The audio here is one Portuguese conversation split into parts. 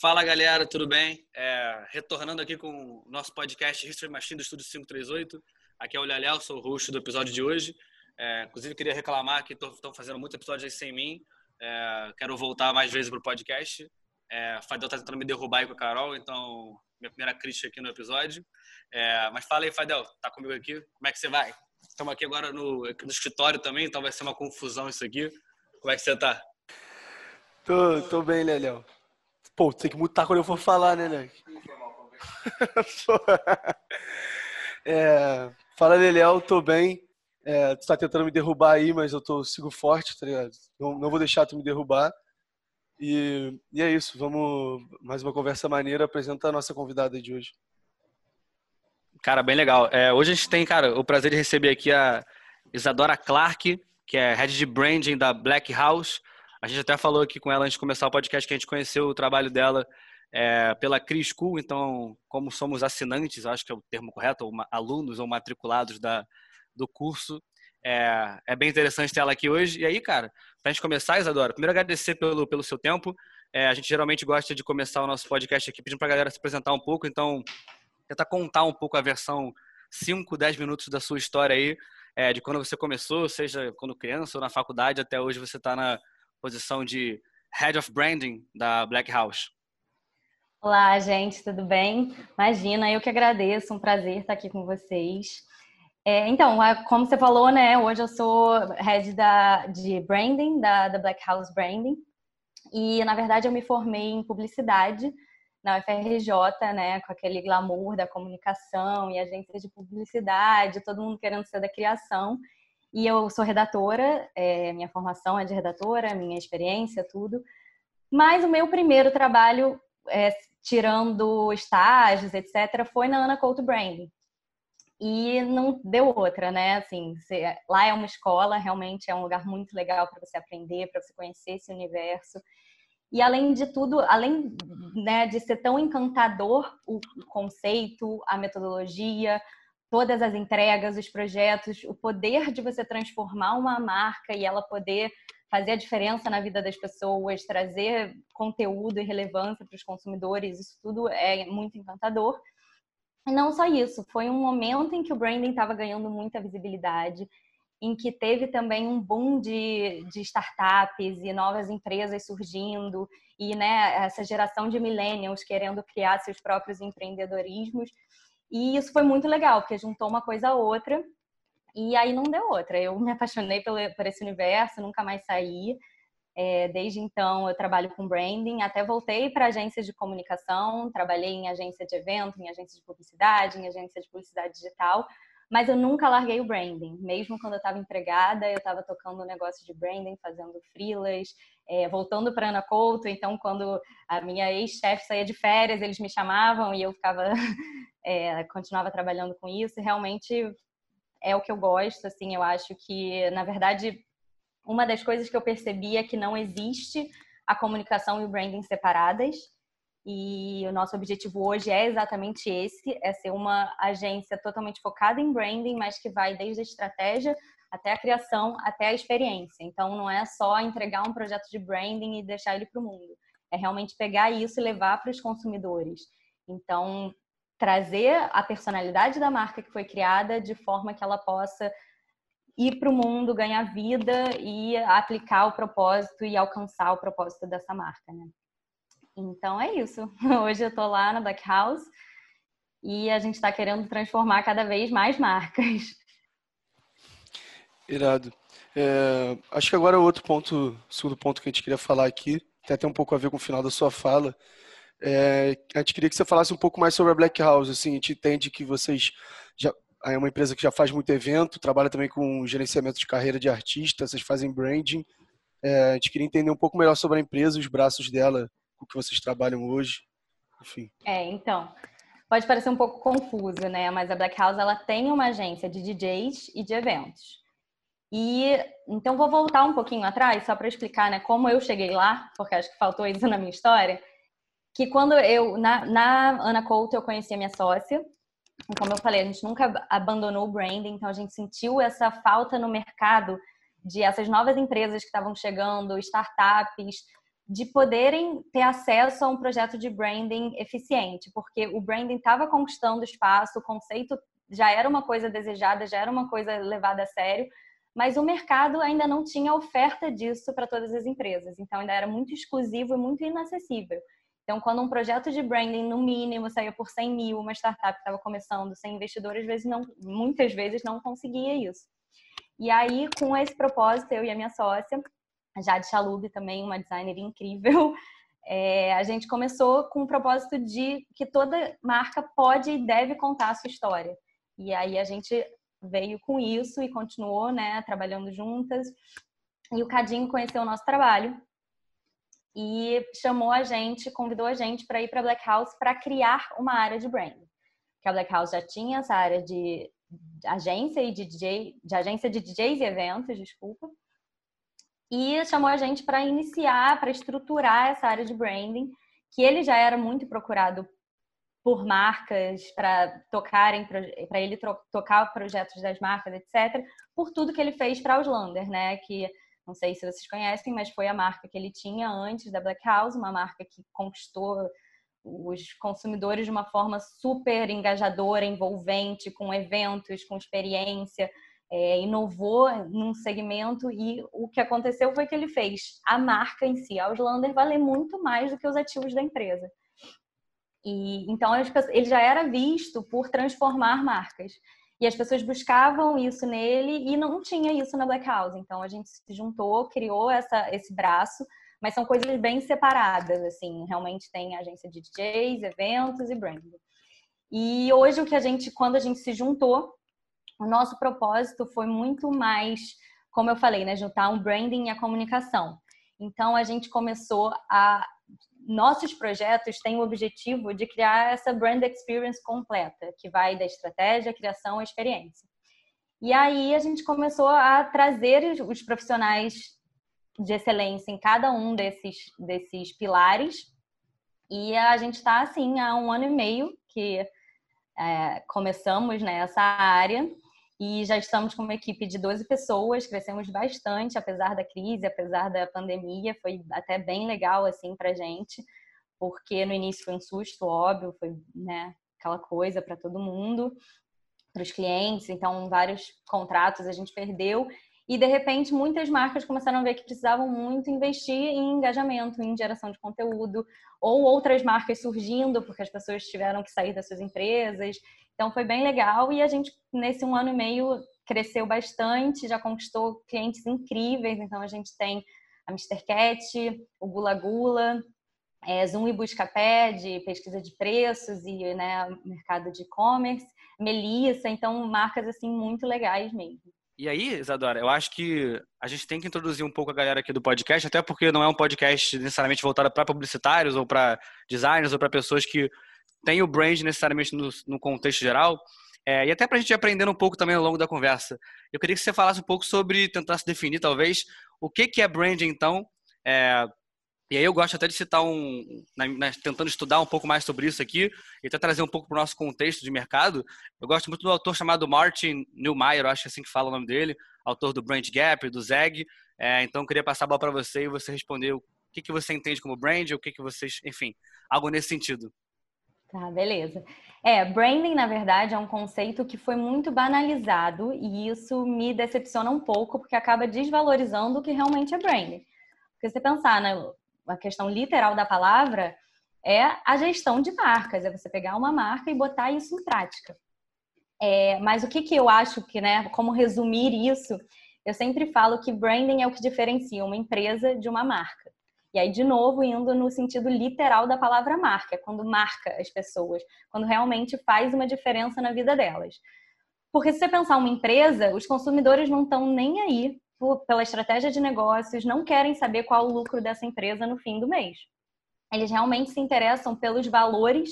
Fala galera, tudo bem? É, retornando aqui com o nosso podcast History Machine do Estúdio 538. Aqui é o Léo, sou o host do episódio de hoje. É, inclusive, queria reclamar que estão fazendo muitos episódios sem mim. É, quero voltar mais vezes para o podcast. É, Fadel está tentando me derrubar aí com a Carol, então minha primeira crítica aqui no episódio. É, mas fala aí, Fadel, tá comigo aqui? Como é que você vai? Estamos aqui agora no, no escritório também, então vai ser uma confusão isso aqui. Como é que você tá? Tô, tô bem, Léo? Pô, tem que mutar quando eu for falar, né, né? é, fala, Léo, tô bem. É, tu tá tentando me derrubar aí, mas eu tô, sigo forte, tá ligado? Não, não vou deixar tu me derrubar. E, e é isso, vamos mais uma conversa maneira. Apresenta a nossa convidada de hoje. Cara, bem legal. É, hoje a gente tem, cara, o prazer de receber aqui a Isadora Clark, que é Head de Branding da Black House. A gente até falou aqui com ela antes de começar o podcast que a gente conheceu o trabalho dela é, pela Cris School, então, como somos assinantes, acho que é o termo correto, ou alunos ou matriculados da, do curso, é, é bem interessante ter ela aqui hoje. E aí, cara, para a gente começar, Isadora, primeiro agradecer pelo, pelo seu tempo. É, a gente geralmente gosta de começar o nosso podcast aqui pedindo para a galera se apresentar um pouco, então, tentar contar um pouco a versão 5, 10 minutos da sua história aí, é, de quando você começou, seja quando criança ou na faculdade, até hoje você está na posição de Head of Branding da Black House. Olá, gente, tudo bem? Imagina, eu que agradeço, um prazer estar aqui com vocês. É, então, como você falou, né, hoje eu sou head da, de branding, da, da Black House Branding, e na verdade eu me formei em publicidade na UFRJ, né, com aquele glamour da comunicação e agência de publicidade, todo mundo querendo ser da criação. E eu sou redatora, é, minha formação é de redatora, minha experiência, tudo. Mas o meu primeiro trabalho, é, tirando estágios, etc., foi na Ana Couto Branding. E não deu outra, né? Assim, você, lá é uma escola, realmente é um lugar muito legal para você aprender, para você conhecer esse universo. E além de tudo, além né, de ser tão encantador o conceito, a metodologia, todas as entregas, os projetos, o poder de você transformar uma marca e ela poder fazer a diferença na vida das pessoas, trazer conteúdo e relevância para os consumidores, isso tudo é muito encantador. E não só isso, foi um momento em que o branding estava ganhando muita visibilidade, em que teve também um boom de, de startups e novas empresas surgindo, e né, essa geração de millennials querendo criar seus próprios empreendedorismos. E isso foi muito legal, porque juntou uma coisa a outra e aí não deu outra. Eu me apaixonei por, por esse universo, nunca mais saí. É, desde então eu trabalho com branding, até voltei para agências de comunicação, trabalhei em agência de evento, em agência de publicidade, em agência de publicidade digital, mas eu nunca larguei o branding. Mesmo quando eu estava empregada, eu estava tocando um negócio de branding, fazendo freelas, é, voltando para Ana Couto. Então, quando a minha ex-chefe saía de férias, eles me chamavam e eu ficava, é, continuava trabalhando com isso. Realmente é o que eu gosto. Assim, eu acho que, na verdade, uma das coisas que eu percebi é que não existe a comunicação e o branding separadas. E o nosso objetivo hoje é exatamente esse: é ser uma agência totalmente focada em branding, mas que vai desde a estratégia até a criação, até a experiência. Então, não é só entregar um projeto de branding e deixar ele para o mundo. É realmente pegar isso e levar para os consumidores. Então, trazer a personalidade da marca que foi criada de forma que ela possa ir para o mundo, ganhar vida e aplicar o propósito e alcançar o propósito dessa marca, né? Então é isso. Hoje eu estou lá na Black House e a gente está querendo transformar cada vez mais marcas. Irado. É, acho que agora o outro ponto, segundo ponto que a gente queria falar aqui, tem até um pouco a ver com o final da sua fala. É, a gente queria que você falasse um pouco mais sobre a Black House. Assim, a gente entende que vocês já é uma empresa que já faz muito evento, trabalha também com gerenciamento de carreira de artista, vocês fazem branding. É, a gente queria entender um pouco melhor sobre a empresa, os braços dela, o que vocês trabalham hoje, enfim. É, então, pode parecer um pouco confuso, né? Mas a Black House ela tem uma agência de DJs e de eventos. E então vou voltar um pouquinho atrás só para explicar, né, como eu cheguei lá, porque acho que faltou isso na minha história. Que quando eu na, na Ana Couto eu conheci a minha sócia, como eu falei, a gente nunca abandonou o branding, então a gente sentiu essa falta no mercado de essas novas empresas que estavam chegando, startups, de poderem ter acesso a um projeto de branding eficiente, porque o branding estava conquistando espaço, o conceito já era uma coisa desejada, já era uma coisa levada a sério, mas o mercado ainda não tinha oferta disso para todas as empresas, então ainda era muito exclusivo e muito inacessível. Então, quando um projeto de branding, no mínimo, saía por 100 mil, uma startup estava começando, sem investidor, às vezes não, muitas vezes não conseguia isso. E aí, com esse propósito, eu e a minha sócia, Jade Chalub, também uma designer incrível, é, a gente começou com o propósito de que toda marca pode e deve contar a sua história. E aí a gente veio com isso e continuou, né, trabalhando juntas. E o Cadinho conheceu o nosso trabalho e chamou a gente, convidou a gente para ir para Black House para criar uma área de branding. Que a Black House já tinha essa área de agência e de DJ, de agência de DJs e eventos, desculpa. E chamou a gente para iniciar, para estruturar essa área de branding, que ele já era muito procurado por marcas para tocarem para ele tocar projetos das marcas, etc. Por tudo que ele fez para a Auslander, né? Que não sei se vocês conhecem, mas foi a marca que ele tinha antes da Black House, uma marca que conquistou os consumidores de uma forma super engajadora, envolvente, com eventos, com experiência, é, inovou num segmento e o que aconteceu foi que ele fez a marca em si, a Auslander, valer muito mais do que os ativos da empresa. E então ele já era visto por transformar marcas. E as pessoas buscavam isso nele e não tinha isso na Black House. Então a gente se juntou, criou essa, esse braço, mas são coisas bem separadas, assim. Realmente tem agência de DJs, eventos e branding. E hoje o que a gente, quando a gente se juntou, o nosso propósito foi muito mais, como eu falei, né, juntar um branding e a comunicação. Então a gente começou a nossos projetos têm o objetivo de criar essa brand experience completa, que vai da estratégia, criação à experiência. E aí a gente começou a trazer os profissionais de excelência em cada um desses, desses pilares. E a gente está, assim, há um ano e meio que é, começamos nessa área e já estamos com uma equipe de 12 pessoas, crescemos bastante, apesar da crise, apesar da pandemia, foi até bem legal assim pra gente, porque no início foi um susto, óbvio, foi, né, aquela coisa para todo mundo, para os clientes, então vários contratos a gente perdeu e de repente muitas marcas começaram a ver que precisavam muito investir em engajamento, em geração de conteúdo, ou outras marcas surgindo porque as pessoas tiveram que sair das suas empresas então foi bem legal e a gente nesse um ano e meio cresceu bastante, já conquistou clientes incríveis. Então a gente tem a Mr. Cat, o Gula Gula, é, Zoom e Buscapé de pesquisa de preços e né, mercado de e-commerce, Melissa, então marcas assim muito legais mesmo. E aí, Isadora, eu acho que a gente tem que introduzir um pouco a galera aqui do podcast, até porque não é um podcast necessariamente voltado para publicitários ou para designers ou para pessoas que tem o brand necessariamente no, no contexto geral. É, e até para a gente aprender um pouco também ao longo da conversa. Eu queria que você falasse um pouco sobre, tentar se definir talvez, o que, que é brand então. É, e aí eu gosto até de citar um, né, tentando estudar um pouco mais sobre isso aqui e até trazer um pouco para o nosso contexto de mercado. Eu gosto muito do autor chamado Martin Neumeier, acho que é assim que fala o nome dele, autor do Brand Gap, do Zeg. É, então queria passar a bola para você e você responder o que, que você entende como brand, o que, que vocês, enfim, algo nesse sentido. Tá, beleza. É, branding, na verdade, é um conceito que foi muito banalizado e isso me decepciona um pouco, porque acaba desvalorizando o que realmente é branding. Porque você pensar na né, questão literal da palavra, é a gestão de marcas, é você pegar uma marca e botar isso em prática. É, mas o que, que eu acho que, né, como resumir isso, eu sempre falo que branding é o que diferencia uma empresa de uma marca. E aí, de novo, indo no sentido literal da palavra marca, é quando marca as pessoas, quando realmente faz uma diferença na vida delas. Porque se você pensar uma empresa, os consumidores não estão nem aí pela estratégia de negócios, não querem saber qual o lucro dessa empresa no fim do mês. Eles realmente se interessam pelos valores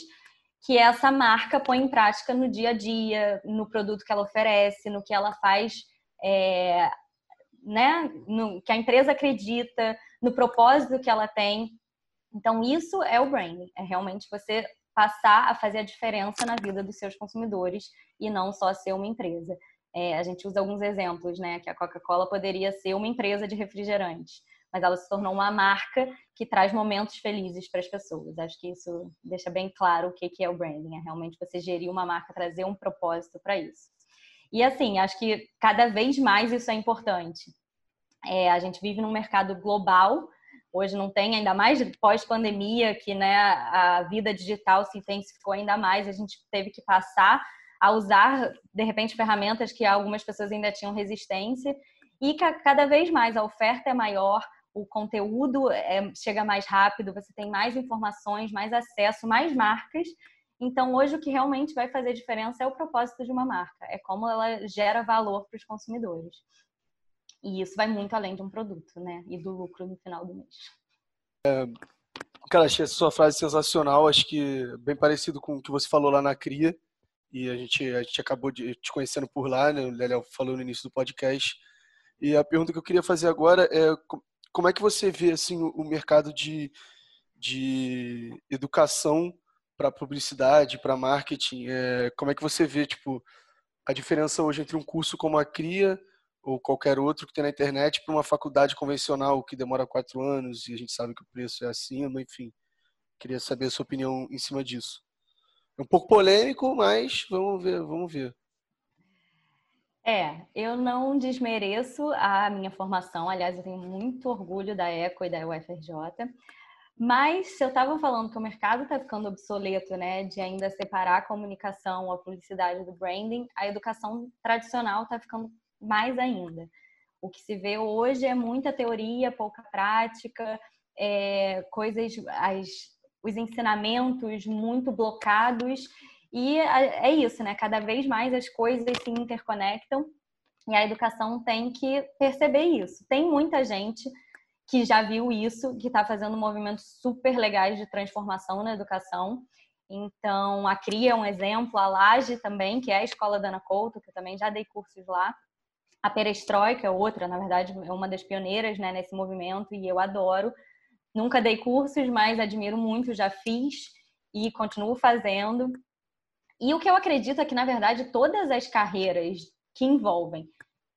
que essa marca põe em prática no dia a dia, no produto que ela oferece, no que ela faz, é, né, no que a empresa acredita, no propósito que ela tem. Então, isso é o branding, é realmente você passar a fazer a diferença na vida dos seus consumidores e não só ser uma empresa. É, a gente usa alguns exemplos, né? Que a Coca-Cola poderia ser uma empresa de refrigerantes, mas ela se tornou uma marca que traz momentos felizes para as pessoas. Acho que isso deixa bem claro o que é o branding, é realmente você gerir uma marca, trazer um propósito para isso. E assim, acho que cada vez mais isso é importante. É, a gente vive num mercado global, hoje não tem, ainda mais pós-pandemia, que né, a vida digital se intensificou ainda mais, a gente teve que passar a usar, de repente, ferramentas que algumas pessoas ainda tinham resistência, e cada vez mais a oferta é maior, o conteúdo é, chega mais rápido, você tem mais informações, mais acesso, mais marcas. Então, hoje, o que realmente vai fazer diferença é o propósito de uma marca, é como ela gera valor para os consumidores. E isso vai muito além de um produto, né? E do lucro no final do mês. É, cara, achei essa sua frase sensacional, acho que bem parecido com o que você falou lá na CRIA. E a gente, a gente acabou de te conhecendo por lá, né? O Léo falou no início do podcast. E a pergunta que eu queria fazer agora é como é que você vê assim o mercado de, de educação para publicidade, para marketing? É, como é que você vê tipo a diferença hoje entre um curso como a CRIA ou qualquer outro que tem na internet para uma faculdade convencional que demora quatro anos e a gente sabe que o preço é acima, enfim. Queria saber a sua opinião em cima disso. É um pouco polêmico, mas vamos ver, vamos ver. É, eu não desmereço a minha formação, aliás, eu tenho muito orgulho da ECO e da UFRJ, mas se eu estava falando que o mercado está ficando obsoleto, né, de ainda separar a comunicação, a publicidade do branding, a educação tradicional está ficando mais ainda. O que se vê hoje é muita teoria, pouca prática, é, coisas, as, os ensinamentos muito blocados e é isso, né? Cada vez mais as coisas se interconectam e a educação tem que perceber isso. Tem muita gente que já viu isso, que está fazendo movimentos super legais de transformação na educação. Então, a CRIA é um exemplo, a Laje também, que é a escola da Ana Couto, que eu também já dei cursos lá. A Perestroika é outra, na verdade, é uma das pioneiras né, nesse movimento e eu adoro. Nunca dei cursos, mas admiro muito, já fiz e continuo fazendo. E o que eu acredito é que, na verdade, todas as carreiras que envolvem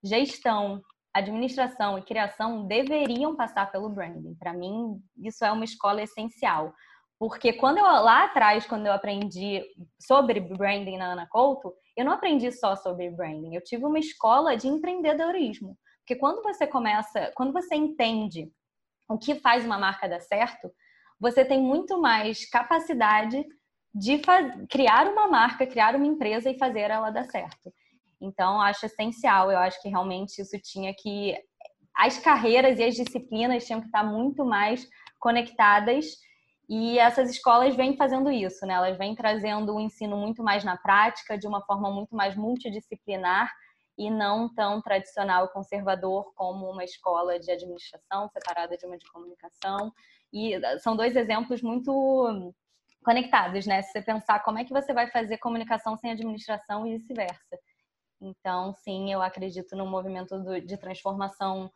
gestão, administração e criação deveriam passar pelo branding. Para mim, isso é uma escola essencial. Porque quando eu lá atrás, quando eu aprendi sobre branding na Ana Couto, eu não aprendi só sobre branding, eu tive uma escola de empreendedorismo. Porque quando você começa, quando você entende o que faz uma marca dar certo, você tem muito mais capacidade de criar uma marca, criar uma empresa e fazer ela dar certo. Então, acho essencial. Eu acho que realmente isso tinha que. As carreiras e as disciplinas tinham que estar muito mais conectadas. E essas escolas vêm fazendo isso, né? Elas vêm trazendo o ensino muito mais na prática, de uma forma muito mais multidisciplinar e não tão tradicional conservador como uma escola de administração separada de uma de comunicação. E são dois exemplos muito conectados, né? Se você pensar como é que você vai fazer comunicação sem administração e vice-versa. Então, sim, eu acredito num movimento de transformação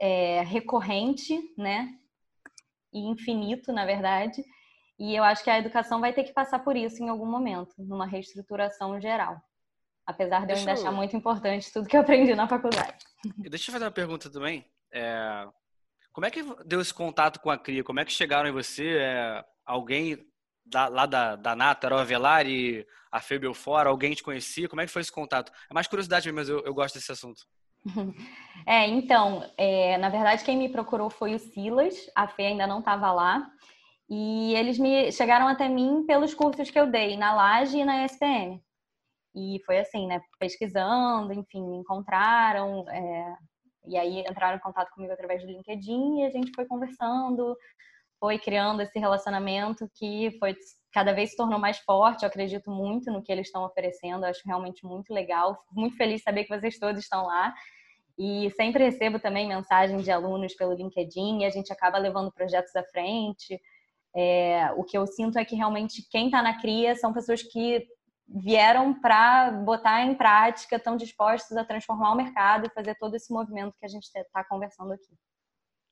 é, recorrente, né? E infinito, na verdade. E eu acho que a educação vai ter que passar por isso em algum momento, numa reestruturação geral. Apesar de eu ainda achar muito importante tudo que eu aprendi na faculdade. Deixa eu fazer uma pergunta também. É... Como é que deu esse contato com a CRIA? Como é que chegaram em você? É alguém da, lá da, da Nata, era o Avelar e a Fê Belfort, alguém te conhecia? Como é que foi esse contato? É mais curiosidade mesmo, mas eu, eu gosto desse assunto. É, então, é, na verdade, quem me procurou foi o Silas, a Fê ainda não estava lá, e eles me chegaram até mim pelos cursos que eu dei na Laje e na SPM. E foi assim, né, pesquisando, enfim, me encontraram, é, e aí entraram em contato comigo através do LinkedIn e a gente foi conversando, foi criando esse relacionamento que foi cada vez se tornou mais forte. Eu acredito muito no que eles estão oferecendo, acho realmente muito legal. Fico muito feliz de saber que vocês todos estão lá. E sempre recebo também mensagens de alunos pelo LinkedIn e a gente acaba levando projetos à frente. É, o que eu sinto é que realmente quem está na CRIA são pessoas que vieram para botar em prática, estão dispostos a transformar o mercado e fazer todo esse movimento que a gente está conversando aqui.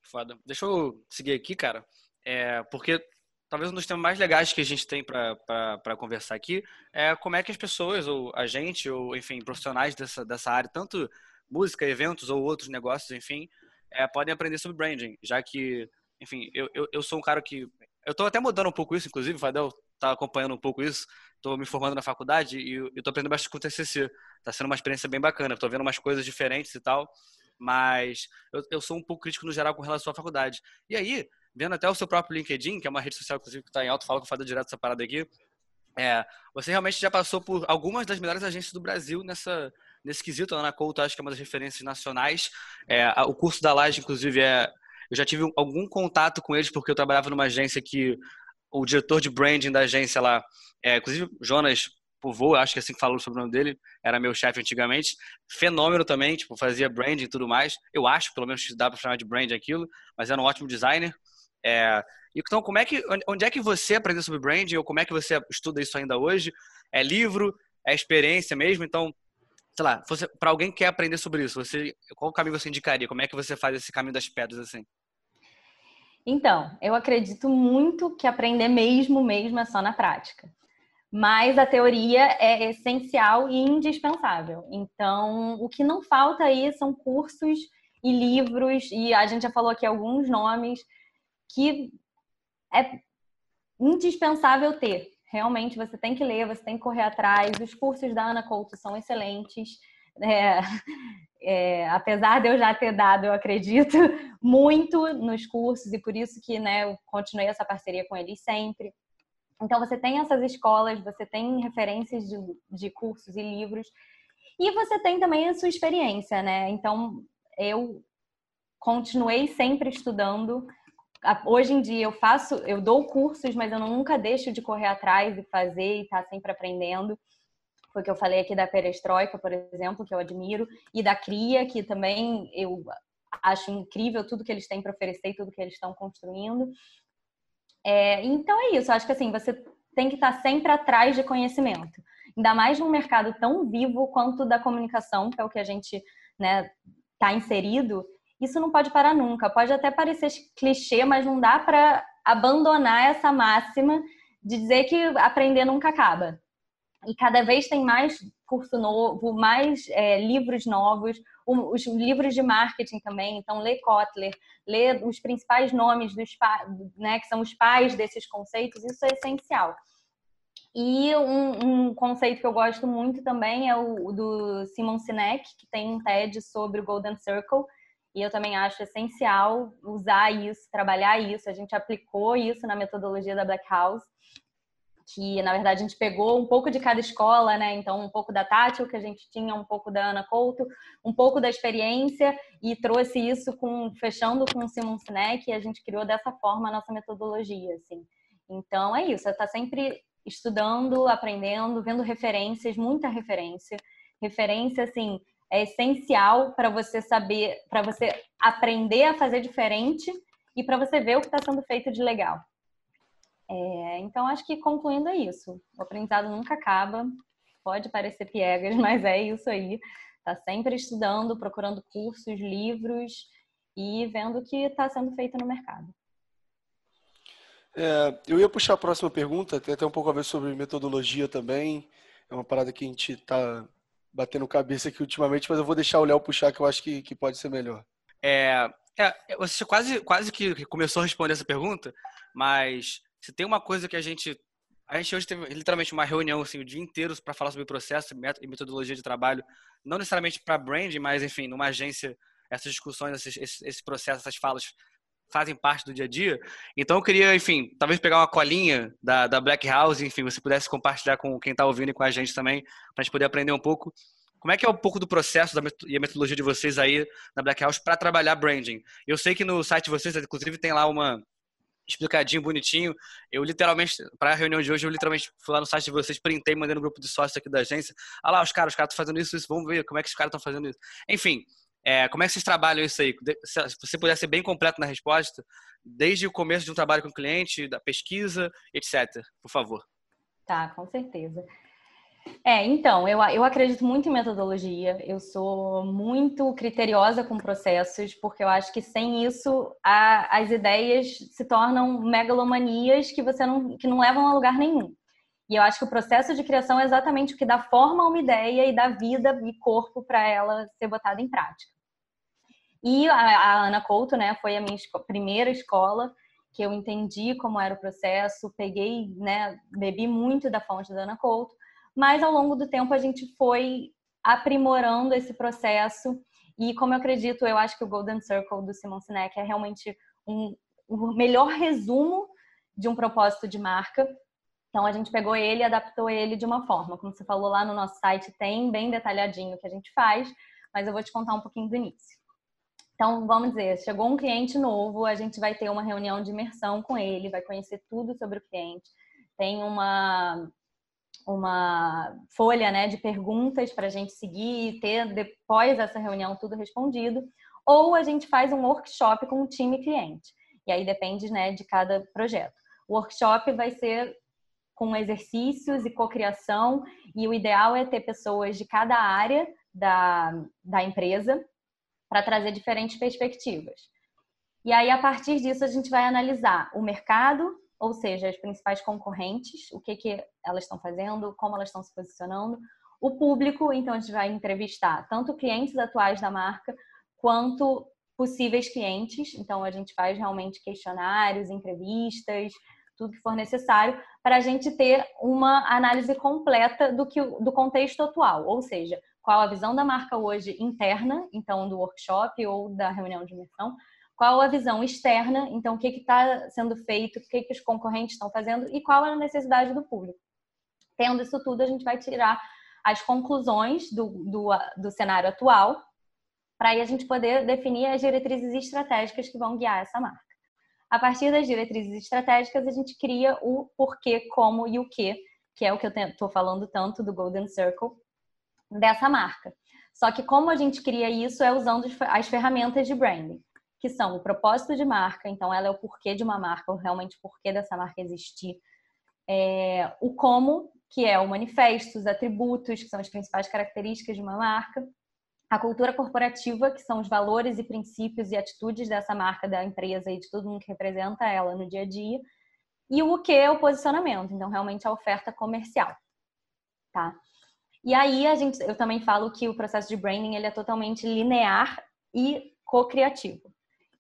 Foda. Deixa eu seguir aqui, cara. É, porque talvez um dos temas mais legais que a gente tem para conversar aqui é como é que as pessoas, ou a gente, ou enfim, profissionais dessa, dessa área, tanto música, eventos ou outros negócios, enfim, é, podem aprender sobre branding, já que, enfim, eu, eu, eu sou um cara que. Eu estou até mudando um pouco isso, inclusive, Fadel tá acompanhando um pouco isso. Estou me formando na faculdade e eu estou aprendendo bastante com o TCC. Está sendo uma experiência bem bacana. Estou vendo umas coisas diferentes e tal, mas eu, eu sou um pouco crítico no geral com relação à faculdade. E aí, vendo até o seu próprio LinkedIn, que é uma rede social, inclusive, que está em alto, fala com o Fadel direto essa parada aqui. É, você realmente já passou por algumas das melhores agências do Brasil nessa, nesse quesito. A Ana Couto acho que é uma das referências nacionais. É, o curso da Laje, inclusive, é, eu já tive algum contato com eles porque eu trabalhava numa agência que o diretor de branding da agência lá, é, inclusive Jonas Povo, acho que é assim que falou sobre o nome dele, era meu chefe antigamente. Fenômeno também, tipo, fazia branding e tudo mais. Eu acho, pelo menos dá para chamar de branding aquilo, mas era um ótimo designer. É, então, como é que, onde é que você aprendeu sobre branding ou como é que você estuda isso ainda hoje? É livro? É experiência mesmo? Então, sei lá, para alguém que quer aprender sobre isso, você, qual caminho você indicaria? Como é que você faz esse caminho das pedras assim? Então, eu acredito muito que aprender mesmo, mesmo é só na prática. Mas a teoria é essencial e indispensável. Então, o que não falta aí são cursos e livros, e a gente já falou aqui alguns nomes que é indispensável ter. Realmente você tem que ler, você tem que correr atrás. Os cursos da Ana Couto são excelentes. É, é, apesar de eu já ter dado, eu acredito, muito nos cursos e por isso que né, eu continuei essa parceria com eles sempre. Então você tem essas escolas, você tem referências de, de cursos e livros e você tem também a sua experiência, né? Então eu continuei sempre estudando. Hoje em dia eu faço, eu dou cursos, mas eu nunca deixo de correr atrás e fazer e estar tá sempre aprendendo porque eu falei aqui da perestroika, por exemplo, que eu admiro, e da CRIA, que também eu acho incrível tudo que eles têm para oferecer e tudo que eles estão construindo. É, então é isso, acho que assim, você tem que estar sempre atrás de conhecimento. Ainda mais num mercado tão vivo quanto da comunicação, que é o que a gente né, tá inserido, isso não pode parar nunca. Pode até parecer clichê, mas não dá para abandonar essa máxima de dizer que aprender nunca acaba e cada vez tem mais curso novo, mais é, livros novos, os livros de marketing também. Então, lê Kotler, lê os principais nomes dos né, que são os pais desses conceitos, isso é essencial. E um, um, conceito que eu gosto muito também é o do Simon Sinek, que tem um TED sobre o Golden Circle. E eu também acho essencial usar isso, trabalhar isso. A gente aplicou isso na metodologia da Black House que na verdade a gente pegou um pouco de cada escola, né? Então, um pouco da Tati, o que a gente tinha, um pouco da Ana Couto, um pouco da experiência e trouxe isso com fechando com o Simon Sinek e a gente criou dessa forma a nossa metodologia, assim. Então, é isso, é tá sempre estudando, aprendendo, vendo referências, muita referência. Referência, assim, é essencial para você saber, para você aprender a fazer diferente e para você ver o que está sendo feito de legal. É, então, acho que concluindo é isso. O aprendizado nunca acaba. Pode parecer piegas, mas é isso aí. Está sempre estudando, procurando cursos, livros e vendo o que está sendo feito no mercado. É, eu ia puxar a próxima pergunta, tem até um pouco a ver sobre metodologia também. É uma parada que a gente está batendo cabeça aqui ultimamente, mas eu vou deixar o Léo puxar, que eu acho que, que pode ser melhor. É, é, você quase, quase que começou a responder essa pergunta, mas se tem uma coisa que a gente. A gente hoje teve literalmente uma reunião assim, o dia inteiro para falar sobre processo e metodologia de trabalho, não necessariamente para brand, mas enfim, numa agência, essas discussões, esses, esse, processo, essas falas fazem parte do dia a dia. Então eu queria, enfim, talvez pegar uma colinha da, da Black House, enfim, você pudesse compartilhar com quem está ouvindo e com a gente também, para a gente poder aprender um pouco. Como é que é um pouco do processo e a metodologia de vocês aí na Black House para trabalhar branding? Eu sei que no site de vocês, inclusive, tem lá uma, explicadinho, bonitinho. Eu literalmente, para a reunião de hoje, eu literalmente fui lá no site de vocês, printei, mandei no grupo de sócios aqui da agência. Ah lá, os caras, os caras estão fazendo isso, isso, vamos ver como é que os caras estão fazendo isso. Enfim, é, como é que vocês trabalham isso aí? Se você puder ser bem completo na resposta, desde o começo de um trabalho com o cliente, da pesquisa, etc., por favor. Tá, com certeza. É, então, eu, eu acredito muito em metodologia, eu sou muito criteriosa com processos, porque eu acho que sem isso a, as ideias se tornam megalomanias que você não, que não levam a lugar nenhum. E eu acho que o processo de criação é exatamente o que dá forma a uma ideia e dá vida e corpo para ela ser botada em prática. E a, a Ana Couto, né, foi a minha esco primeira escola que eu entendi como era o processo, peguei, né, bebi muito da fonte da Ana Couto, mas ao longo do tempo a gente foi aprimorando esse processo e como eu acredito, eu acho que o Golden Circle do Simon Sinek é realmente um, o melhor resumo de um propósito de marca. Então a gente pegou ele e adaptou ele de uma forma, como você falou lá no nosso site tem bem detalhadinho o que a gente faz, mas eu vou te contar um pouquinho do início. Então, vamos dizer, chegou um cliente novo, a gente vai ter uma reunião de imersão com ele, vai conhecer tudo sobre o cliente. Tem uma, uma folha né, de perguntas para a gente seguir e ter, depois dessa reunião, tudo respondido. Ou a gente faz um workshop com o time cliente. E aí depende né, de cada projeto. O workshop vai ser com exercícios e cocriação, e o ideal é ter pessoas de cada área da, da empresa para trazer diferentes perspectivas. E aí, a partir disso, a gente vai analisar o mercado, ou seja, as principais concorrentes, o que, que elas estão fazendo, como elas estão se posicionando, o público, então a gente vai entrevistar tanto clientes atuais da marca quanto possíveis clientes. Então a gente faz realmente questionários, entrevistas, tudo que for necessário para a gente ter uma análise completa do que do contexto atual, ou seja, qual a visão da marca hoje interna, então do workshop ou da reunião de imersão, qual a visão externa, então o que está sendo feito, o que, que os concorrentes estão fazendo e qual é a necessidade do público. Tendo isso tudo, a gente vai tirar as conclusões do, do, do cenário atual, para a gente poder definir as diretrizes estratégicas que vão guiar essa marca. A partir das diretrizes estratégicas, a gente cria o porquê, como e o que, que é o que eu estou falando tanto do Golden Circle, dessa marca. Só que como a gente cria isso é usando as ferramentas de branding, que são o propósito de marca, então ela é o porquê de uma marca, ou realmente o porquê dessa marca existir. É, o como, que é o manifesto, os atributos, que são as principais características de uma marca. A cultura corporativa, que são os valores e princípios e atitudes dessa marca, da empresa e de todo mundo que representa ela no dia a dia. E o que é o posicionamento, então realmente a oferta comercial. Tá? E aí a gente, eu também falo que o processo de branding ele é totalmente linear e co-criativo.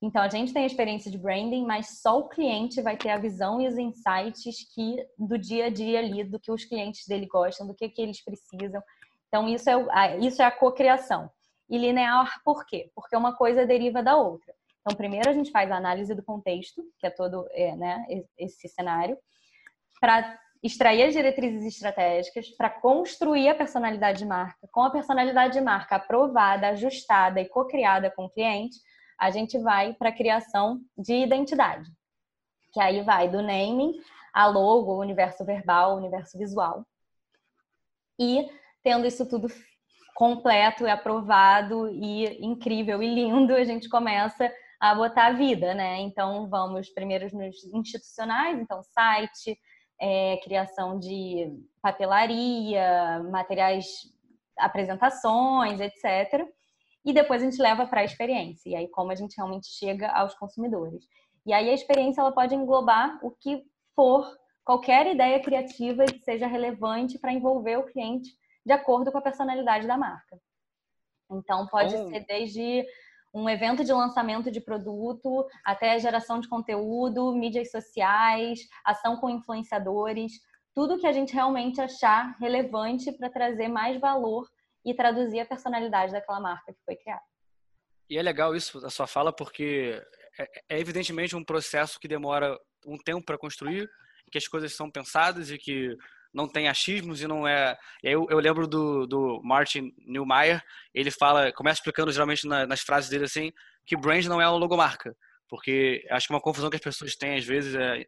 Então a gente tem a experiência de branding, mas só o cliente vai ter a visão e os insights que do dia a dia ali, do que os clientes dele gostam, do que, que eles precisam. Então isso é isso é a co-criação. E linear por quê? Porque uma coisa deriva da outra. Então primeiro a gente faz a análise do contexto, que é todo é, né, esse cenário, para extrair as diretrizes estratégicas para construir a personalidade de marca. Com a personalidade de marca aprovada, ajustada e co-criada com o cliente, a gente vai para a criação de identidade, que aí vai do naming a logo, universo verbal, universo visual. E tendo isso tudo completo e aprovado e incrível e lindo, a gente começa a botar a vida, né? Então vamos primeiro nos institucionais, então site, é, criação de papelaria, materiais, apresentações, etc. E depois a gente leva para a experiência, e aí como a gente realmente chega aos consumidores. E aí a experiência ela pode englobar o que for, qualquer ideia criativa que seja relevante para envolver o cliente de acordo com a personalidade da marca. Então pode oh. ser desde um evento de lançamento de produto, até geração de conteúdo, mídias sociais, ação com influenciadores, tudo que a gente realmente achar relevante para trazer mais valor e traduzir a personalidade daquela marca que foi criada. E é legal isso, a sua fala, porque é, é evidentemente um processo que demora um tempo para construir, que as coisas são pensadas e que não tem achismos e não é. Eu, eu lembro do, do Martin Neumeier, ele fala, começa explicando geralmente na, nas frases dele assim, que brand não é uma logomarca, porque acho que uma confusão que as pessoas têm às vezes é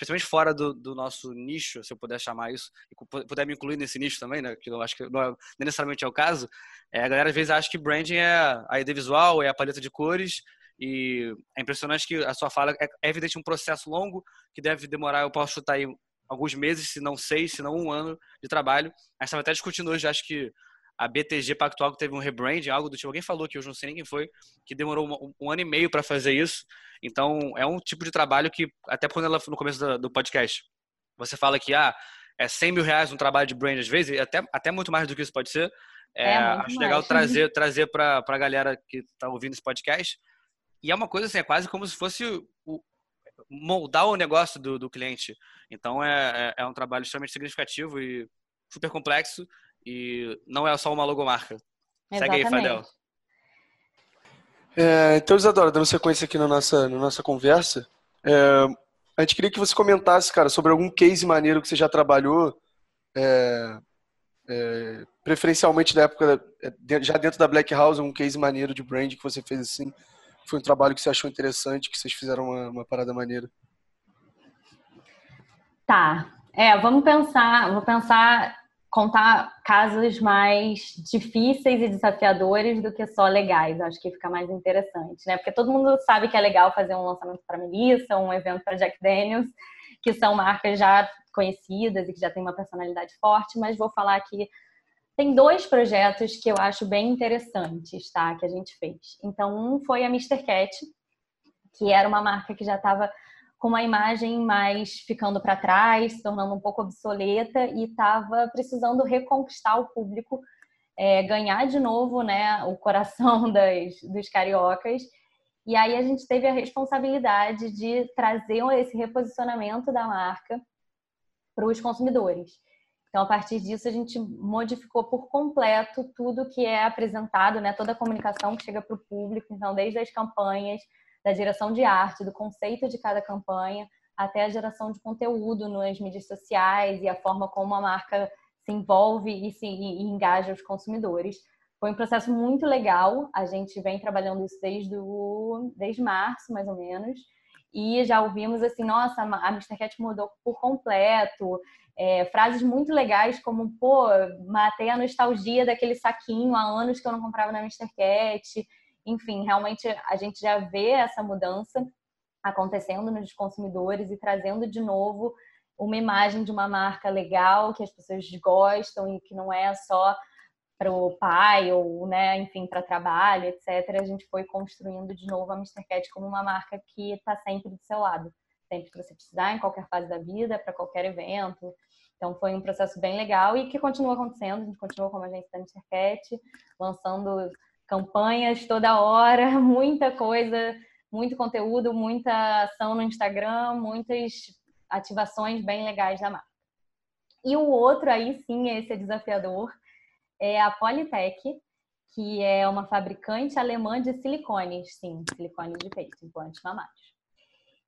especialmente fora do, do, nosso nicho, se eu puder chamar isso, e puder me incluir nesse nicho também, né, que eu acho que não, é, necessariamente é o caso, é, a galera às vezes acha que branding é a ideia visual, é a paleta de cores, e é impressionante que a sua fala é, é evidente um processo longo, que deve demorar, eu posso chutar aí alguns meses, se não seis, se não um ano de trabalho. A gente estava até discutindo hoje, acho que a BTG Pactual teve um rebrand, algo do tipo, alguém falou que eu não sei nem quem foi, que demorou um, um ano e meio para fazer isso. Então, é um tipo de trabalho que, até quando ela no começo do, do, podcast, você fala que ah, é 100 mil reais um trabalho de brand às vezes, até, até muito mais do que isso pode ser. É, é acho mais. legal trazer, trazer para a galera que está ouvindo esse podcast. E é uma coisa assim, é quase como se fosse o, moldar o negócio do, do cliente. Então é, é, é um trabalho extremamente significativo e super complexo e não é só uma logomarca. Exatamente. Segue aí, Fadel. É, então, Isadora, dando sequência aqui na nossa, na nossa conversa, é, a gente queria que você comentasse, cara, sobre algum case maneiro que você já trabalhou, é, é preferencialmente da época, é, já dentro da Black House, um case maneiro de brand que você fez assim, foi um trabalho que você achou interessante, que vocês fizeram uma, uma parada maneira. Tá. É, vamos pensar, vou pensar contar casos mais difíceis e desafiadores do que só legais. Acho que fica mais interessante, né? Porque todo mundo sabe que é legal fazer um lançamento para Melissa, um evento para Jack Daniels, que são marcas já conhecidas e que já têm uma personalidade forte, mas vou falar aqui tem dois projetos que eu acho bem interessantes, tá? Que a gente fez. Então, um foi a Mr. Cat, que era uma marca que já estava com uma imagem mais ficando para trás, se tornando um pouco obsoleta e estava precisando reconquistar o público, é, ganhar de novo né, o coração das, dos cariocas. E aí a gente teve a responsabilidade de trazer esse reposicionamento da marca para os consumidores. Então, a partir disso, a gente modificou por completo tudo que é apresentado, né? toda a comunicação que chega para o público. Então, desde as campanhas, da direção de arte, do conceito de cada campanha, até a geração de conteúdo nas mídias sociais e a forma como a marca se envolve e se e engaja os consumidores. Foi um processo muito legal. A gente vem trabalhando isso desde, o, desde março, mais ou menos. E já ouvimos assim, nossa, a Mr. Cat mudou por completo. É, frases muito legais como, pô, matei a nostalgia daquele saquinho há anos que eu não comprava na Mr. Cat enfim, realmente a gente já vê essa mudança acontecendo nos consumidores e trazendo de novo uma imagem de uma marca legal que as pessoas gostam e que não é só para o pai ou, né, enfim, para trabalho, etc. A gente foi construindo de novo a Mr. Cat como uma marca que está sempre do seu lado, sempre que você precisar, em qualquer fase da vida, para qualquer evento. Então foi um processo bem legal e que continua acontecendo. A gente continua como agência da Mr. Cat, lançando campanhas toda hora, muita coisa, muito conteúdo, muita ação no Instagram, muitas ativações bem legais da marca. E o outro aí sim, esse é desafiador, é a Polytech, que é uma fabricante alemã de silicones, sim, silicone de peito, implantes mamários.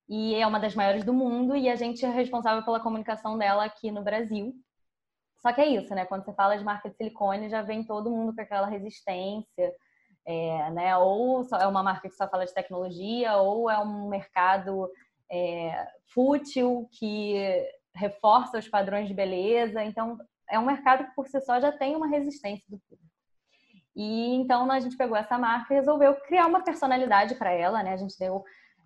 E é uma das maiores do mundo e a gente é responsável pela comunicação dela aqui no Brasil. Só que é isso, né? Quando você fala de marca de silicone, já vem todo mundo com aquela resistência, é, né? Ou é uma marca que só fala de tecnologia, ou é um mercado é, fútil que reforça os padrões de beleza. Então, é um mercado que por si só já tem uma resistência do público. E então a gente pegou essa marca e resolveu criar uma personalidade para ela, né? A gente deu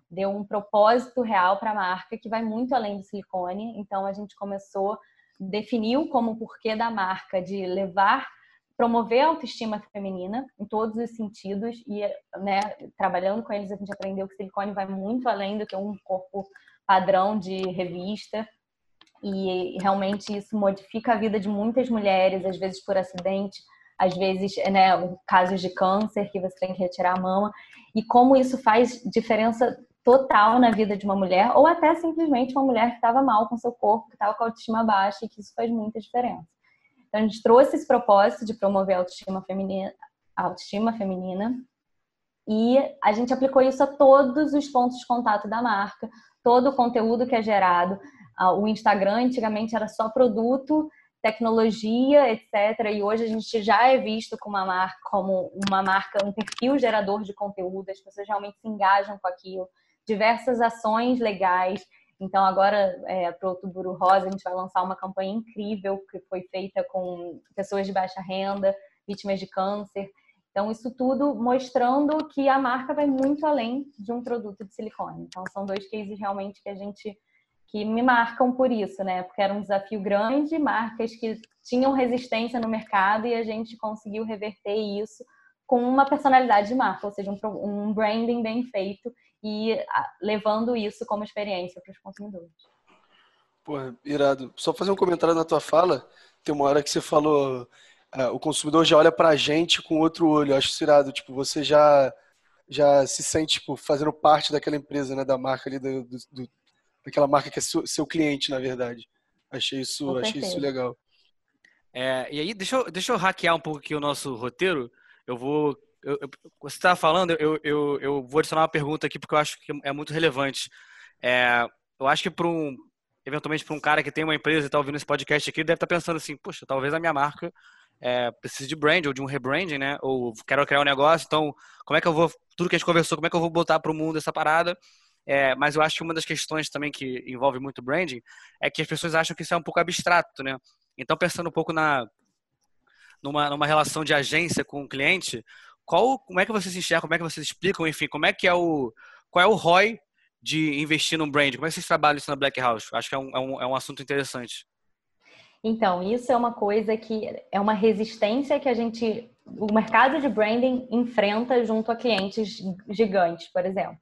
deu um propósito real para a marca que vai muito além do silicone. Então a gente começou definiu como porquê da marca de levar promover a autoestima feminina em todos os sentidos e, né, trabalhando com eles a gente aprendeu que silicone vai muito além do que um corpo padrão de revista e realmente isso modifica a vida de muitas mulheres, às vezes por acidente, às vezes, né, casos de câncer que você tem que retirar a mama e como isso faz diferença total na vida de uma mulher ou até simplesmente uma mulher que estava mal com seu corpo, que estava com a autoestima baixa e que isso faz muita diferença. Então, a gente trouxe esse propósito de promover a autoestima feminina, a autoestima feminina e a gente aplicou isso a todos os pontos de contato da marca, todo o conteúdo que é gerado. O Instagram antigamente era só produto, tecnologia, etc. E hoje a gente já é visto como uma marca, como uma marca, um perfil gerador de conteúdo. As pessoas realmente se engajam com aquilo. Diversas ações legais então, agora, é, para o Outubro Rosa, a gente vai lançar uma campanha incrível que foi feita com pessoas de baixa renda, vítimas de câncer. Então, isso tudo mostrando que a marca vai muito além de um produto de silicone. Então, são dois cases realmente que a gente que me marcam por isso, né? Porque era um desafio grande, marcas que tinham resistência no mercado e a gente conseguiu reverter isso com uma personalidade de marca, ou seja, um, um branding bem feito e levando isso como experiência para os consumidores. Pô, irado. Só fazer um comentário na tua fala. Tem uma hora que você falou uh, o consumidor já olha para a gente com outro olho. Eu acho isso irado. Tipo, você já já se sente tipo, fazendo parte daquela empresa, né, da marca ali, do, do daquela marca que é seu, seu cliente, na verdade. Achei isso, achei isso legal. É, e aí, deixa eu, deixa eu hackear um pouco aqui o nosso roteiro. Eu vou. Eu, eu, você estava falando, eu, eu, eu vou adicionar uma pergunta aqui porque eu acho que é muito relevante. É, eu acho que para um. Eventualmente, para um cara que tem uma empresa e está ouvindo esse podcast aqui, deve estar tá pensando assim: poxa, talvez a minha marca é, precise de brand ou de um rebranding, né? Ou quero criar um negócio, então como é que eu vou. Tudo que a gente conversou, como é que eu vou botar para o mundo essa parada? É, mas eu acho que uma das questões também que envolve muito branding é que as pessoas acham que isso é um pouco abstrato, né? Então, pensando um pouco na, numa, numa relação de agência com o cliente, qual, como é que vocês enxergam, como é que vocês explicam, enfim, como é que é o, qual é o ROI de investir num brand? Como é que vocês trabalham isso na Black House? Acho que é um, é um, é um assunto interessante. Então, isso é uma coisa que é uma resistência que a gente, o mercado de branding enfrenta junto a clientes gigantes, por exemplo.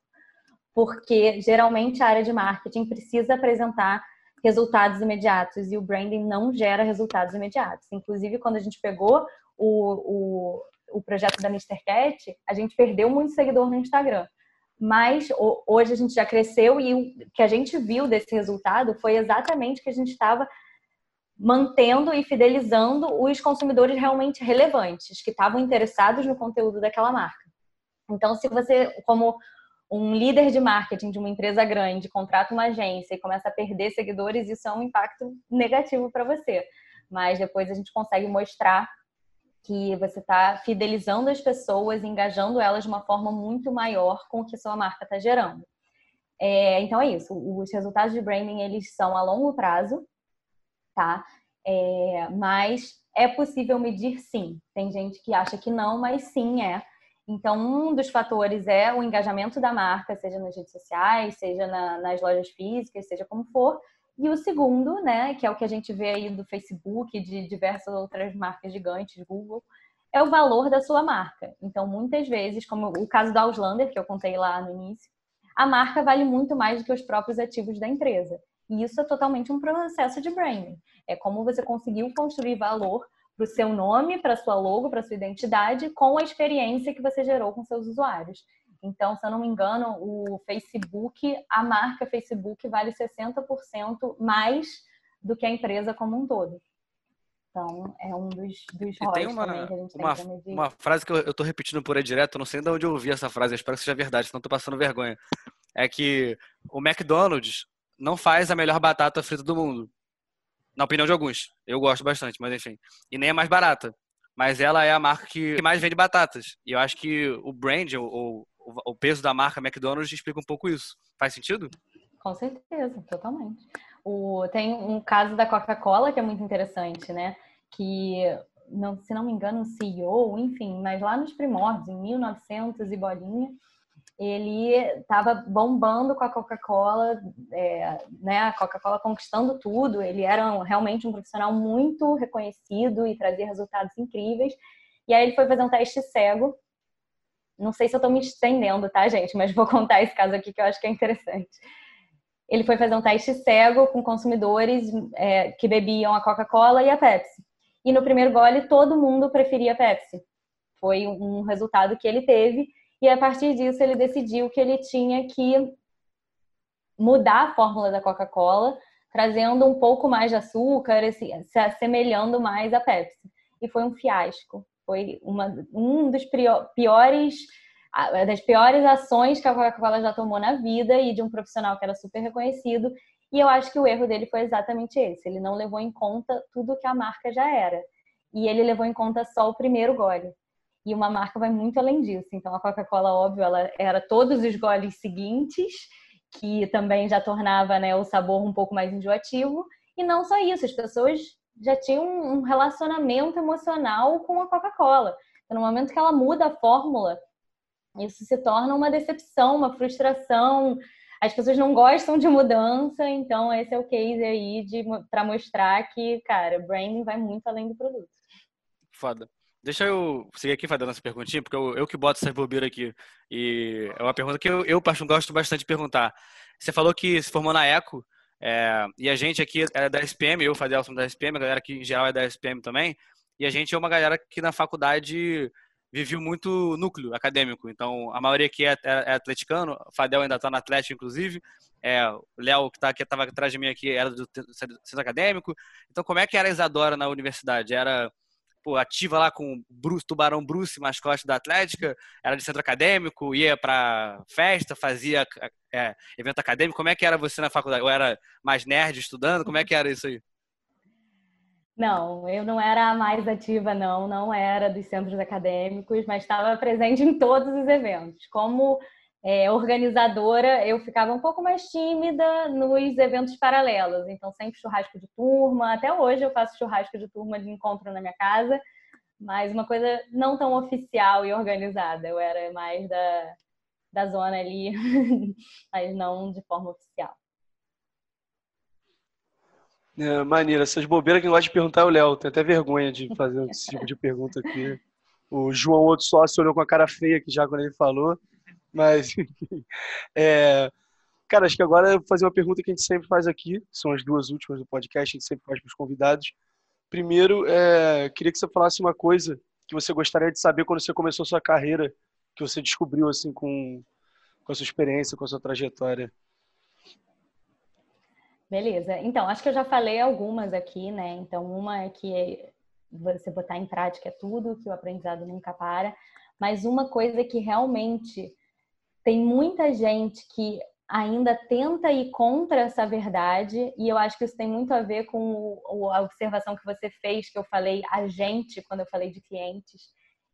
Porque geralmente a área de marketing precisa apresentar resultados imediatos e o branding não gera resultados imediatos. Inclusive, quando a gente pegou o, o, o projeto da Mr. Cat, a gente perdeu muito seguidor no Instagram. Mas hoje a gente já cresceu e o que a gente viu desse resultado foi exatamente que a gente estava mantendo e fidelizando os consumidores realmente relevantes, que estavam interessados no conteúdo daquela marca. Então, se você, como um líder de marketing de uma empresa grande contrata uma agência e começa a perder seguidores, isso é um impacto negativo para você. Mas depois a gente consegue mostrar que você está fidelizando as pessoas, engajando elas de uma forma muito maior com o que sua marca está gerando. É, então é isso. Os resultados de branding eles são a longo prazo, tá? É, mas é possível medir sim. Tem gente que acha que não, mas sim é. Então, um dos fatores é o engajamento da marca, seja nas redes sociais, seja na, nas lojas físicas, seja como for. E o segundo, né, que é o que a gente vê aí do Facebook, de diversas outras marcas gigantes, Google, é o valor da sua marca. Então, muitas vezes, como o caso da Auslander, que eu contei lá no início, a marca vale muito mais do que os próprios ativos da empresa. E isso é totalmente um processo de branding. É como você conseguiu construir valor para o seu nome, para sua logo, para sua identidade, com a experiência que você gerou com seus usuários. Então, se eu não me engano, o Facebook, a marca Facebook vale 60% mais do que a empresa como um todo. Então, é um dos, dos tem uma, também que a gente uma, tem Uma frase que eu estou repetindo por aí direto, não sei de onde eu ouvi essa frase, espero que seja verdade, senão estou passando vergonha. É que o McDonald's não faz a melhor batata frita do mundo. Na opinião de alguns. Eu gosto bastante, mas enfim. E nem é mais barata. Mas ela é a marca que mais vende batatas. E eu acho que o brand, o, o, peso da marca McDonald's explica um pouco isso. Faz sentido? Com certeza, totalmente. O, tem um caso da Coca-Cola que é muito interessante, né? Que, não, se não me engano, o CEO, enfim, mas lá nos primórdios, em 1900 e bolinha, ele estava bombando com a Coca-Cola, é, né? A Coca-Cola conquistando tudo. Ele era realmente um profissional muito reconhecido e trazia resultados incríveis. E aí ele foi fazer um teste cego. Não sei se eu estou me estendendo, tá, gente? Mas vou contar esse caso aqui que eu acho que é interessante. Ele foi fazer um teste cego com consumidores é, que bebiam a Coca-Cola e a Pepsi. E no primeiro gole, todo mundo preferia a Pepsi. Foi um resultado que ele teve e a partir disso ele decidiu que ele tinha que mudar a fórmula da Coca-Cola, trazendo um pouco mais de açúcar, se assemelhando mais à Pepsi. E foi um fiasco. Foi uma, um dos piores das piores ações que a Coca-Cola já tomou na vida e de um profissional que era super reconhecido. E eu acho que o erro dele foi exatamente esse. Ele não levou em conta tudo que a marca já era. E ele levou em conta só o primeiro gole. E uma marca vai muito além disso. Então, a Coca-Cola, óbvio, ela era todos os goles seguintes, que também já tornava né, o sabor um pouco mais enjoativo. E não só isso, as pessoas já tinham um relacionamento emocional com a Coca-Cola. Então, no momento que ela muda a fórmula, isso se torna uma decepção, uma frustração. As pessoas não gostam de mudança, então esse é o case aí para mostrar que, cara, branding vai muito além do produto. Foda. Deixa eu seguir aqui fazendo essa perguntinha, porque eu, eu que boto essas bobeiras aqui. E é uma pergunta que eu, eu gosto bastante de perguntar. Você falou que se formou na ECO, é, e a gente aqui é da SPM, eu, Fadel, somos da SPM, a galera aqui em geral é da SPM também. E a gente é uma galera que na faculdade viveu muito núcleo acadêmico. Então, a maioria aqui é, é, é atleticano, Fadel ainda está no Atlético, inclusive. É, o Léo, que tá, estava atrás de mim aqui, era do centro acadêmico. Então, como é que era a Isadora na universidade? Era pô, ativa lá com Bruce, Tubarão Bruce, mascote da Atlética? Era de centro acadêmico? Ia para festa? Fazia é, evento acadêmico? Como é que era você na faculdade? Ou era mais nerd estudando? Como é que era isso aí? Não, eu não era a mais ativa, não, não era dos centros acadêmicos, mas estava presente em todos os eventos. Como é, organizadora, eu ficava um pouco mais tímida nos eventos paralelos. Então, sempre churrasco de turma. Até hoje eu faço churrasco de turma de encontro na minha casa, mas uma coisa não tão oficial e organizada. Eu era mais da, da zona ali, mas não de forma oficial. É, maneiro. Essas bobeiras que gosta de perguntar é o Léo. Tem até vergonha de fazer esse tipo de pergunta aqui. O João, outro sócio, olhou com a cara feia aqui já quando ele falou. Mas, enfim. É... Cara, acho que agora eu vou fazer uma pergunta que a gente sempre faz aqui. São as duas últimas do podcast, a gente sempre faz para os convidados. Primeiro, é... queria que você falasse uma coisa que você gostaria de saber quando você começou sua carreira, que você descobriu assim com, com a sua experiência, com a sua trajetória. Beleza. Então, acho que eu já falei algumas aqui, né? Então, uma é que você botar em prática é tudo, que o aprendizado nunca para. Mas uma coisa que realmente tem muita gente que ainda tenta ir contra essa verdade, e eu acho que isso tem muito a ver com a observação que você fez, que eu falei a gente, quando eu falei de clientes.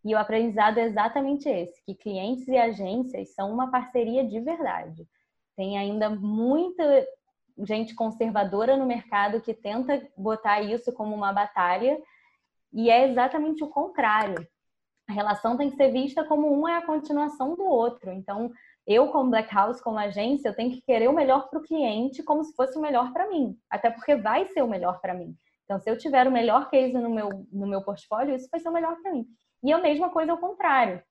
E o aprendizado é exatamente esse, que clientes e agências são uma parceria de verdade. Tem ainda muita gente conservadora no mercado que tenta botar isso como uma batalha e é exatamente o contrário. A relação tem que ser vista como um é a continuação do outro. Então, eu como Black House, como agência, eu tenho que querer o melhor para o cliente como se fosse o melhor para mim, até porque vai ser o melhor para mim. Então, se eu tiver o melhor case no meu no meu portfólio, isso vai ser o melhor para mim. E a mesma coisa ao contrário.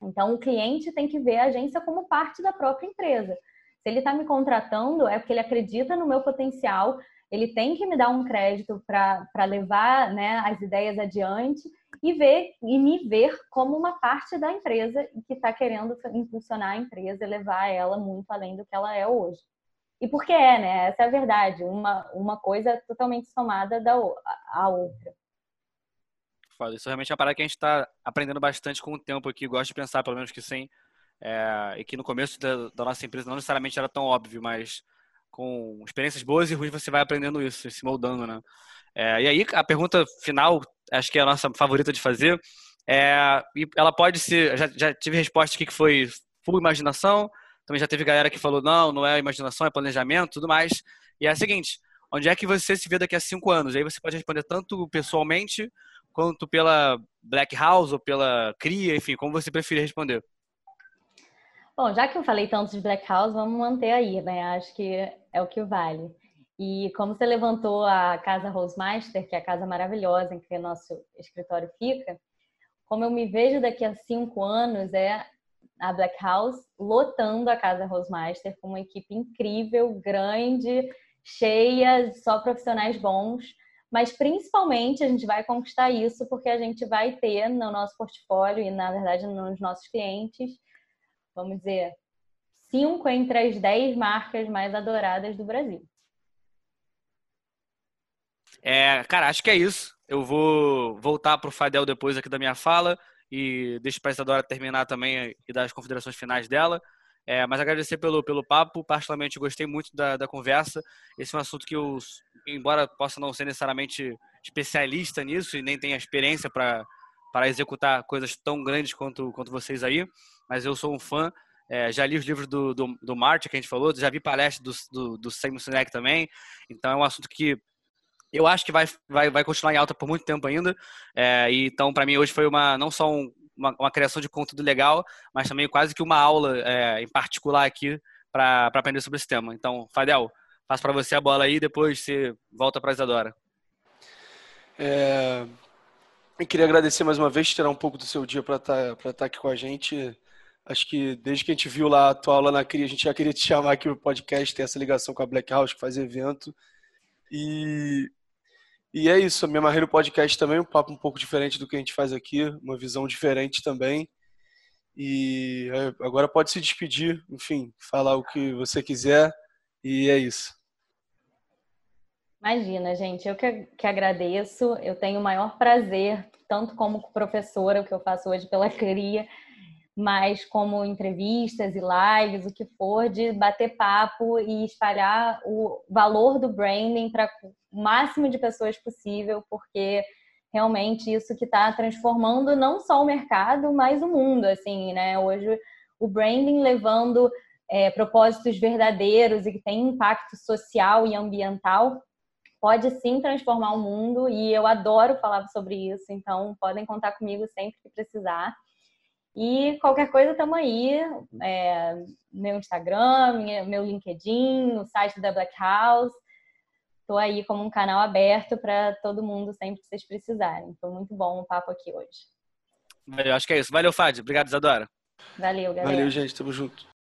Então, o cliente tem que ver a agência como parte da própria empresa. Se ele está me contratando, é porque ele acredita no meu potencial, ele tem que me dar um crédito para levar né, as ideias adiante e ver e me ver como uma parte da empresa que está querendo impulsionar a empresa levar ela muito além do que ela é hoje. E porque é, né? Essa é a verdade. Uma, uma coisa totalmente somada da a outra. Isso realmente é uma parada que a gente está aprendendo bastante com o tempo aqui. Gosto de pensar, pelo menos, que sim é, e que no começo da, da, nossa empresa não necessariamente era tão óbvio, mas com experiências boas e ruins você vai aprendendo isso, se moldando, né? É, e aí a pergunta final, acho que é a nossa favorita de fazer, é, e ela pode ser, já, já tive resposta aqui que foi full imaginação, também já teve galera que falou não, não é imaginação, é planejamento, tudo mais. E é a seguinte, onde é que você se vê daqui a cinco anos? Aí você pode responder tanto pessoalmente quanto pela Black House ou pela CRIA, enfim, como você preferir responder. Bom, já que eu falei tanto de Black House, vamos manter aí, né? Acho que é o que vale. E como você levantou a Casa Rosemaster, que é a casa maravilhosa em que o nosso escritório fica, como eu me vejo daqui a cinco anos é a Black House lotando a Casa Rosemaster com uma equipe incrível, grande, cheia, só profissionais bons. Mas principalmente a gente vai conquistar isso porque a gente vai ter no nosso portfólio e, na verdade, nos nossos clientes vamos dizer, cinco entre as dez marcas mais adoradas do Brasil. É, cara, acho que é isso. Eu vou voltar para o Fadel depois aqui da minha fala e deixo para a Isadora terminar também e dar as considerações finais dela. É, mas agradecer pelo, pelo papo, particularmente gostei muito da, da conversa. Esse é um assunto que eu, embora possa não ser necessariamente especialista nisso e nem tenha experiência para executar coisas tão grandes quanto, quanto vocês aí, mas eu sou um fã. É, já li os livros do, do, do que a gente falou, já vi palestra do, do, do Simon Sinek também. Então é um assunto que eu acho que vai, vai, vai continuar em alta por muito tempo ainda. É, então, para mim, hoje foi uma não só um, uma, uma, criação de conteúdo legal, mas também quase que uma aula é, em particular aqui para aprender sobre esse tema. Então, Fadel, passo para você a bola aí, depois você volta para a Isadora. É, eu queria agradecer mais uma vez, tirar um pouco do seu dia para estar tá, tá aqui com a gente. Acho que desde que a gente viu lá a tua aula na CRI, a gente já queria te chamar aqui no podcast, ter essa ligação com a Black House, que faz evento. E, E é isso, me amarrei no podcast também, um papo um pouco diferente do que a gente faz aqui, uma visão diferente também. E é, agora pode se despedir, enfim, falar o que você quiser. E é isso. Imagina, gente, eu que, que agradeço. Eu tenho o maior prazer, tanto como professora, o que eu faço hoje pela CRIA, mas como entrevistas e lives, o que for, de bater papo e espalhar o valor do branding para o máximo de pessoas possível, porque realmente isso que está transformando não só o mercado, mas o mundo, assim, né? Hoje o branding levando é, propósitos verdadeiros e que tem impacto social e ambiental pode sim transformar o mundo e eu adoro falar sobre isso, então podem contar comigo sempre que precisar. E qualquer coisa, estamos aí. É, meu Instagram, meu LinkedIn, o site da Black House. Estou aí como um canal aberto para todo mundo sempre que vocês precisarem. Foi muito bom o papo aqui hoje. Eu acho que é isso. Valeu, Fádio. Obrigado, Isadora. Valeu, galera. Valeu, gente. Tamo junto.